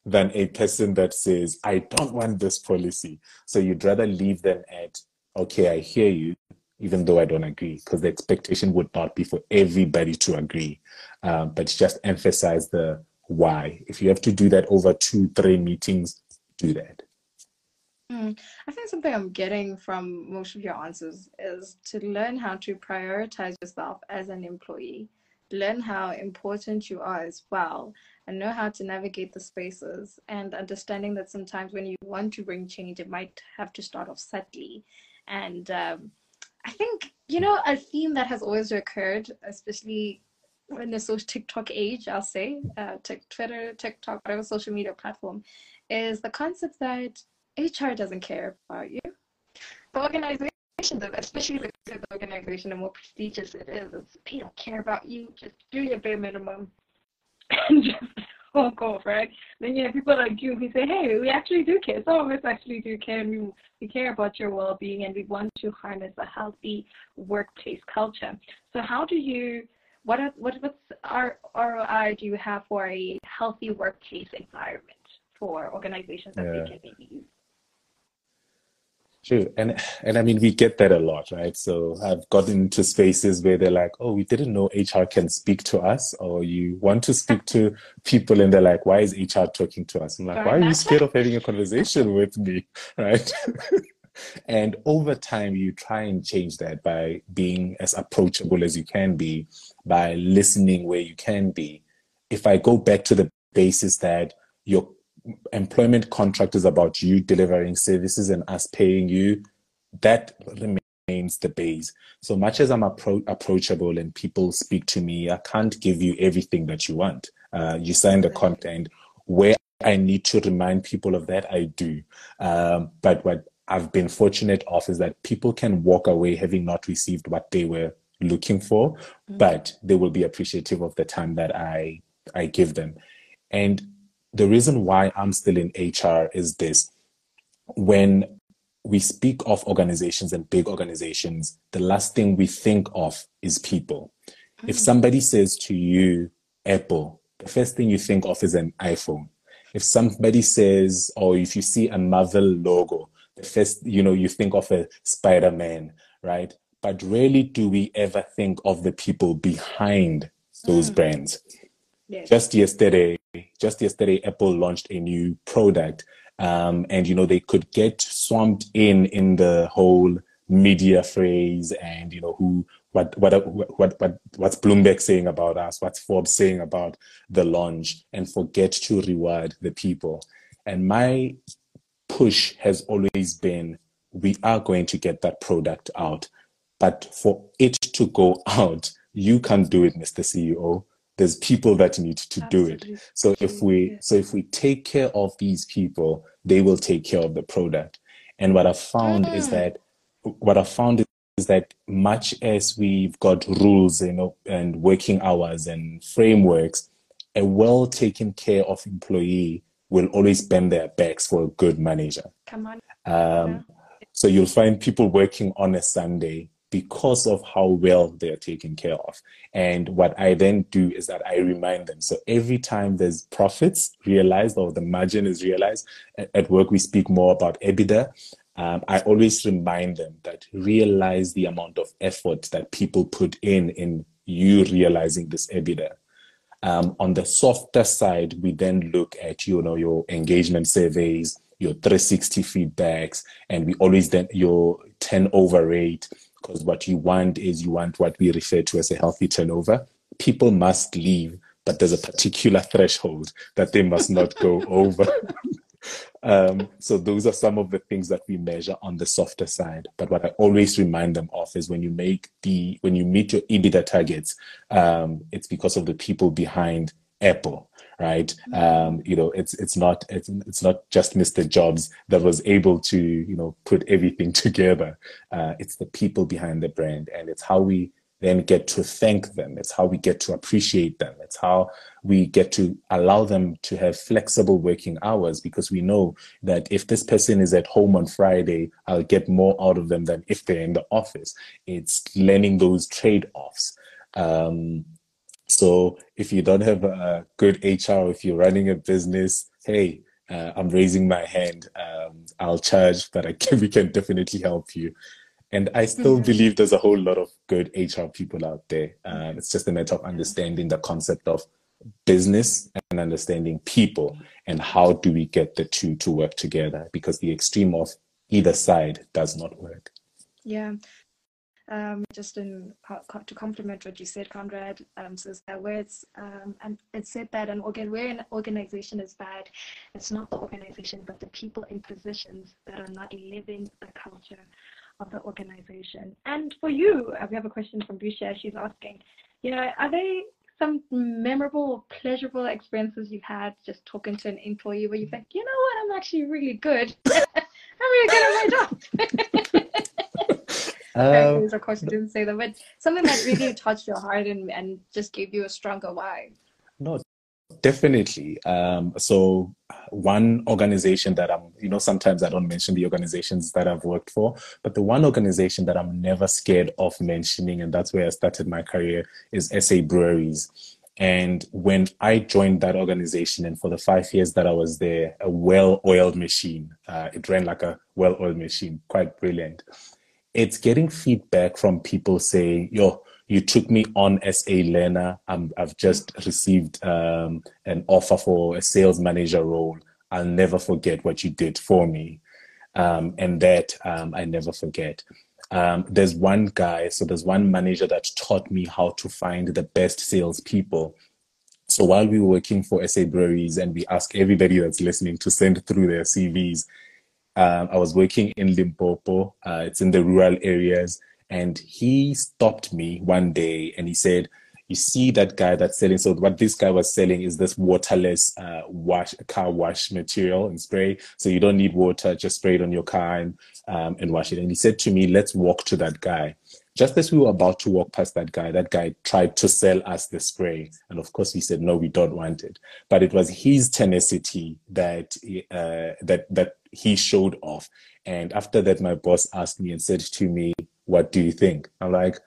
than a person that says, I don't want this policy. So you'd rather leave them at, okay, I hear you, even though I don't agree, because the expectation would not be for everybody to agree, um, but just emphasize the why. If you have to do that over two, three meetings, do that. Mm. I think something I'm getting from most of your answers is to learn how to prioritize yourself as an employee, learn how important you are as well, and know how to navigate the spaces, and understanding that sometimes when you want to bring change, it might have to start off subtly. And um, I think, you know, a theme that has always occurred, especially in the social TikTok age, I'll say, uh, Twitter, TikTok, whatever social media platform, is the concept that HR doesn't care about you. The organization especially the organization, the more prestigious it is, they don't care about you. Just do your bare minimum and just walk off, right? Then you have people like you who say, hey, we actually do care. Some of us actually do care, and we, we care about your well being, and we want to harness a healthy workplace culture. So, how do you, what, are, what what's our ROI do you have for a healthy workplace environment for organizations that yeah. they can maybe use? True. And and I mean we get that a lot, right? So I've gotten into spaces where they're like, Oh, we didn't know HR can speak to us, or you want to speak to people and they're like, Why is HR talking to us? I'm like, Why are you scared of having a conversation with me? Right. and over time you try and change that by being as approachable as you can be, by listening where you can be. If I go back to the basis that your employment contract is about you delivering services and us paying you, that remains the base. So much as I'm appro- approachable and people speak to me, I can't give you everything that you want. Uh, you sign the content where I need to remind people of that, I do. Um, but what I've been fortunate of is that people can walk away having not received what they were looking for, mm-hmm. but they will be appreciative of the time that I I give them. And the reason why I'm still in HR is this. When we speak of organizations and big organizations, the last thing we think of is people. Mm-hmm. If somebody says to you, Apple, the first thing you think of is an iPhone. If somebody says, or if you see a Marvel logo, the first, you know, you think of a Spider Man, right? But rarely do we ever think of the people behind those mm. brands. Yes. Just yesterday, just yesterday, Apple launched a new product, um, and you know they could get swamped in in the whole media phrase and you know who what what what what what's Bloomberg saying about us, what's Forbes saying about the launch, and forget to reward the people. And my push has always been we are going to get that product out, but for it to go out, you can't do it, Mr. CEO there's people that need to Absolutely. do it so if we so if we take care of these people they will take care of the product and what i found mm. is that what i found is that much as we've got rules you know and working hours and frameworks a well taken care of employee will always bend their backs for a good manager come on um, yeah. so you'll find people working on a sunday because of how well they're taken care of. And what I then do is that I remind them. So every time there's profits realized or the margin is realized, at work we speak more about EBITDA. Um, I always remind them that realize the amount of effort that people put in in you realizing this EBITDA. Um, on the softer side, we then look at you know your engagement surveys your 360 feedbacks, and we always then your turnover rate, because what you want is you want what we refer to as a healthy turnover. People must leave, but there's a particular threshold that they must not go over. Um, so those are some of the things that we measure on the softer side. But what I always remind them of is when you make the when you meet your EBITDA targets, um, it's because of the people behind Apple, right? Um, you know, it's it's not it's it's not just Mr. Jobs that was able to you know put everything together. Uh, it's the people behind the brand, and it's how we then get to thank them. It's how we get to appreciate them. It's how we get to allow them to have flexible working hours because we know that if this person is at home on Friday, I'll get more out of them than if they're in the office. It's learning those trade offs. Um, so if you don't have a good HR, if you're running a business, hey, uh, I'm raising my hand. Um, I'll charge, but I can, we can definitely help you. And I still mm-hmm. believe there's a whole lot of good HR people out there. Um, it's just a matter of understanding the concept of business and understanding people and how do we get the two to work together because the extreme of either side does not work. Yeah. Um, just in to complement what you said, Conrad um, says that where it's um, and it said that an organ where an organization is bad, it's not the organization but the people in positions that are not living the culture of the organization. And for you, uh, we have a question from Busha. She's asking, you know, are there some memorable, pleasurable experiences you've had just talking to an employee where you think, you know what, I'm actually really good. I'm really good at my job. um, of course, you didn't say that, but something that really touched your heart and, and just gave you a stronger why. No, Definitely. Um, so one organization that I'm, you know, sometimes I don't mention the organizations that I've worked for, but the one organization that I'm never scared of mentioning, and that's where I started my career, is SA Breweries. And when I joined that organization, and for the five years that I was there, a well-oiled machine. Uh, it ran like a well-oiled machine, quite brilliant. It's getting feedback from people saying, "Yo, you took me on as a learner. i have just received um, an offer for a sales manager role. I'll never forget what you did for me. Um, and that um, I never forget. Um, there's one guy, so there's one manager that taught me how to find the best salespeople. So while we were working for SA Breweries and we ask everybody that's listening to send through their CVs, um, I was working in Limpopo. Uh, it's in the rural areas and he stopped me one day and he said, you see that guy that's selling. So what this guy was selling is this waterless uh, wash car wash material and spray. So you don't need water, just spray it on your car and um, and wash it. And he said to me, "Let's walk to that guy." Just as we were about to walk past that guy, that guy tried to sell us the spray, and of course we said no, we don't want it. But it was his tenacity that uh, that that he showed off. And after that, my boss asked me and said to me, what do you think? I'm like,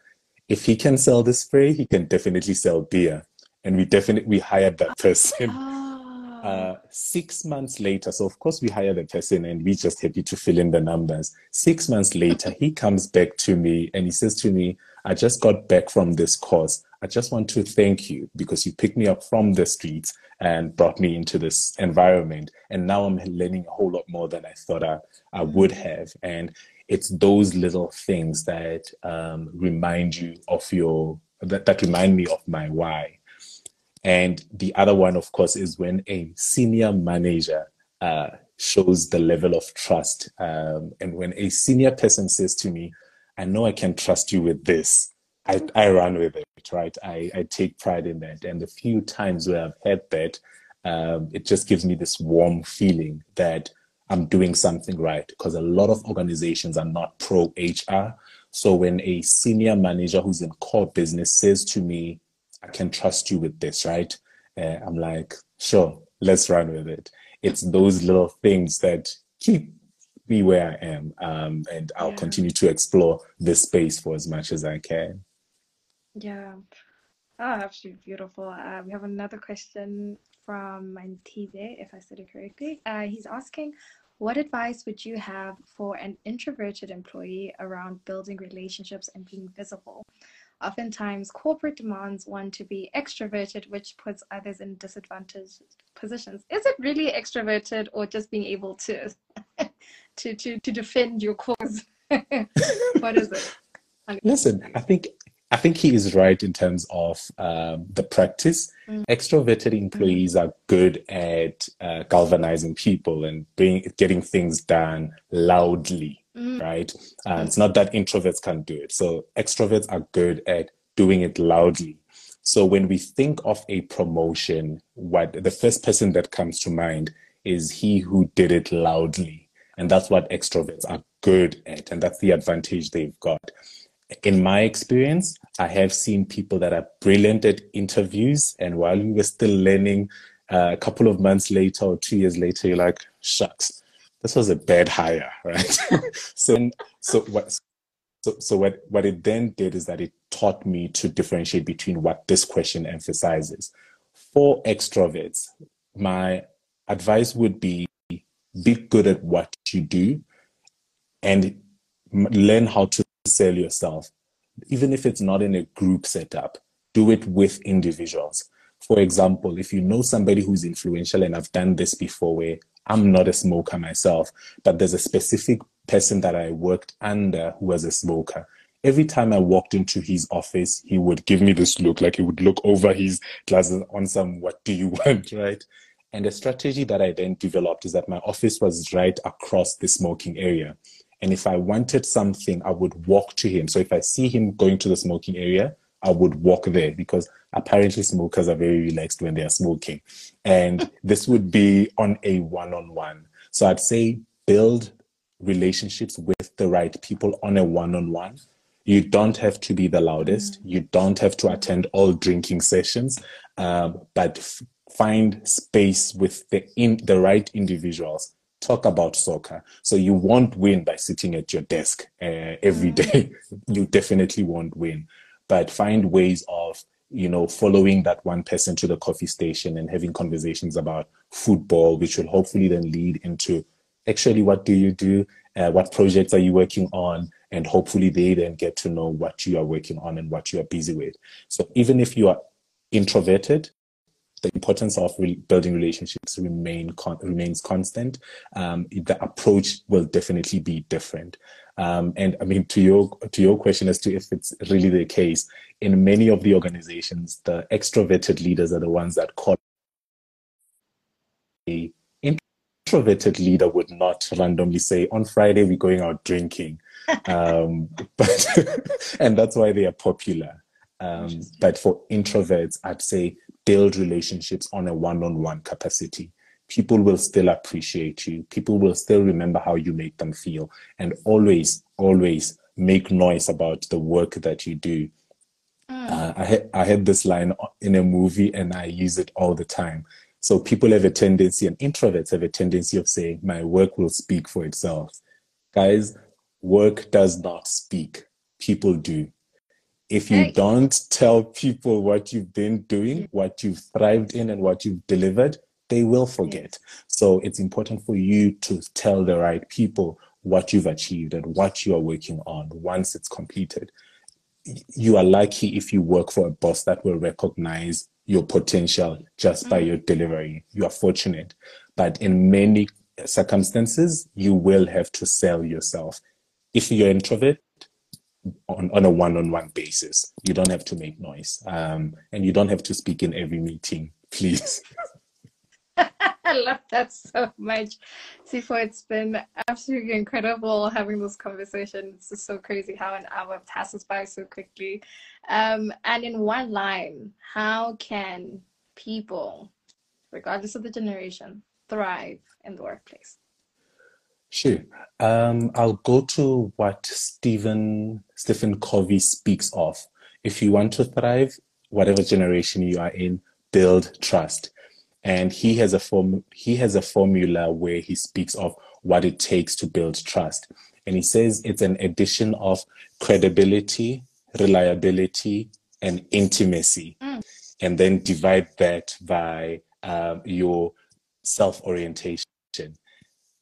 if he can sell the spray, he can definitely sell beer. And we definitely we hired that person. Uh, six months later, so of course we hired the person and we're just happy to fill in the numbers. Six months later, he comes back to me and he says to me, I just got back from this course. I just want to thank you because you picked me up from the streets and brought me into this environment. And now I'm learning a whole lot more than I thought I, I would have. And it's those little things that um, remind you of your that, that remind me of my why and the other one of course is when a senior manager uh, shows the level of trust um, and when a senior person says to me i know i can trust you with this i, I run with it right I, I take pride in that and the few times where i've had that um, it just gives me this warm feeling that I'm doing something right because a lot of organizations are not pro HR. So when a senior manager who's in core business says to me, I can trust you with this, right? Uh, I'm like, sure, let's run with it. It's those little things that keep me where I am. Um, and I'll yeah. continue to explore this space for as much as I can. Yeah. Oh, absolutely beautiful. Uh, we have another question from Mantize, if I said it correctly. Uh, he's asking, what advice would you have for an introverted employee around building relationships and being visible? Oftentimes corporate demands one to be extroverted, which puts others in disadvantaged positions. Is it really extroverted or just being able to to to, to defend your cause? what is it? Listen, I think I think he is right in terms of um, the practice. Mm. Extroverted employees mm. are good at uh, galvanizing people and bring, getting things done loudly, mm. right? Uh, it's not that introverts can't do it. So extroverts are good at doing it loudly. So when we think of a promotion, what the first person that comes to mind is he who did it loudly. And that's what extroverts are good at. And that's the advantage they've got in my experience, I have seen people that are brilliant at interviews, and while we were still learning, uh, a couple of months later or two years later, you're like, "Shucks, this was a bad hire," right? so, so what? So, so what, what it then did is that it taught me to differentiate between what this question emphasizes. For extroverts, my advice would be be good at what you do and learn how to sell yourself, even if it's not in a group setup, do it with individuals. For example, if you know somebody who's influential, and I've done this before where I'm not a smoker myself, but there's a specific person that I worked under who was a smoker. Every time I walked into his office, he would give me this look, like he would look over his glasses on some, what do you want, right? And the strategy that I then developed is that my office was right across the smoking area. And if I wanted something, I would walk to him. So if I see him going to the smoking area, I would walk there because apparently smokers are very relaxed when they are smoking. And this would be on a one on one. So I'd say build relationships with the right people on a one on one. You don't have to be the loudest. Mm. You don't have to attend all drinking sessions, um, but f- find space with the in the right individuals talk about soccer. So you won't win by sitting at your desk uh, every mm. you definitely won't win. But find ways of, you know, following that one person to the coffee station and having conversations about football, which will hopefully then lead into actually what do you do? Uh, what projects are you working on? And hopefully they then get to know what you are working on and what you are busy with. So even if you are introverted, the importance of re- building relationships remain con- remains constant. Um, the approach will definitely be different. Um, and I mean, to your to your question as to if it's really the case, in many of the organizations, the extroverted leaders are the ones that call a introverted leader would not randomly say, "On Friday we're going out drinking," um, but and that's why they are popular. Um, but for introverts, I'd say build relationships on a one on one capacity. People will still appreciate you. People will still remember how you make them feel. And always, always make noise about the work that you do. Mm. Uh, I, I had this line in a movie and I use it all the time. So people have a tendency, and introverts have a tendency of saying, My work will speak for itself. Guys, work does not speak, people do if you don't tell people what you've been doing, what you've thrived in, and what you've delivered, they will forget. So it's important for you to tell the right people what you've achieved and what you are working on once it's completed. You are lucky if you work for a boss that will recognize your potential just mm-hmm. by your delivery. You are fortunate. But in many circumstances, you will have to sell yourself. If you're an introvert, on, on a one-on-one basis. You don't have to make noise. Um, and you don't have to speak in every meeting, please. I love that so much. Sipho, it's been absolutely incredible having this conversation. It's just so crazy how an hour passes by so quickly. Um, and in one line, how can people, regardless of the generation, thrive in the workplace? Sure. Um, I'll go to what Stephen Stephen Covey speaks of. If you want to thrive, whatever generation you are in, build trust. And he has a form he has a formula where he speaks of what it takes to build trust. And he says it's an addition of credibility, reliability, and intimacy. Mm. And then divide that by uh, your self orientation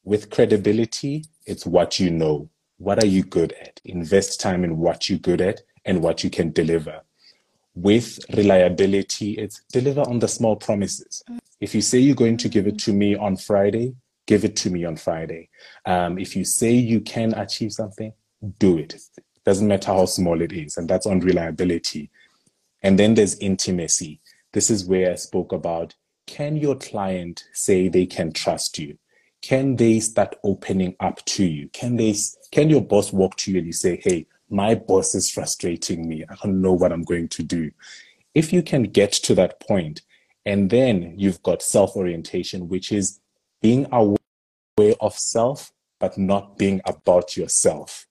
with credibility, it's what you know. What are you good at? Invest time in what you're good at and what you can deliver. With reliability, it's deliver on the small promises. If you say you're going to give it to me on Friday, give it to me on Friday. Um, if you say you can achieve something, do it. Doesn't matter how small it is. And that's on reliability. And then there's intimacy. This is where I spoke about can your client say they can trust you? Can they start opening up to you? Can they can your boss walk to you and you say, hey, my boss is frustrating me. I don't know what I'm going to do. If you can get to that point, and then you've got self orientation, which is being aware of self, but not being about yourself.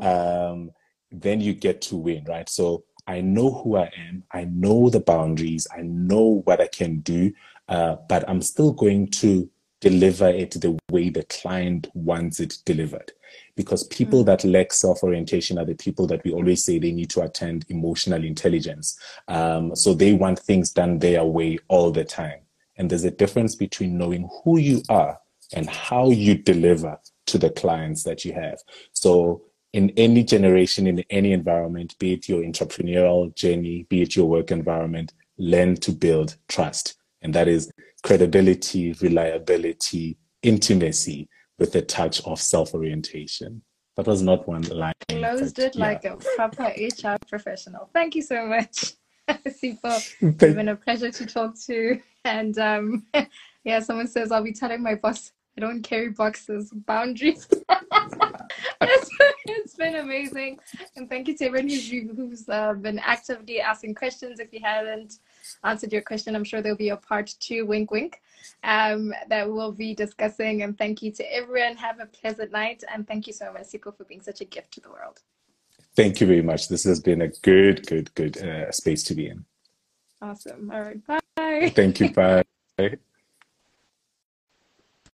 Um, then you get to win, right? So I know who I am. I know the boundaries. I know what I can do, uh, but I'm still going to deliver it the way the client wants it delivered. Because people mm. that lack self orientation are the people that we always say they need to attend emotional intelligence. Um, so they want things done their way all the time. And there's a difference between knowing who you are and how you deliver to the clients that you have. So in any generation, in any environment, be it your entrepreneurial journey, be it your work environment, learn to build trust. And that is credibility, reliability, intimacy with a touch of self orientation. That was not one line. Closed but, it yeah. like a proper HR professional. Thank you so much, Sipho. It's been a pleasure to talk to. And um, yeah, someone says I'll be telling my boss I don't carry boxes, boundaries. it's, it's been amazing. And thank you to everyone who's, who's uh, been actively asking questions. If you haven't answered your question, I'm sure there'll be a part two, wink, wink, um, that we'll be discussing. And thank you to everyone. Have a pleasant night. And thank you so much, Sipho, for being such a gift to the world. Thank you very much. This has been a good, good, good uh, space to be in. Awesome. All right. Bye. Thank you. Bye.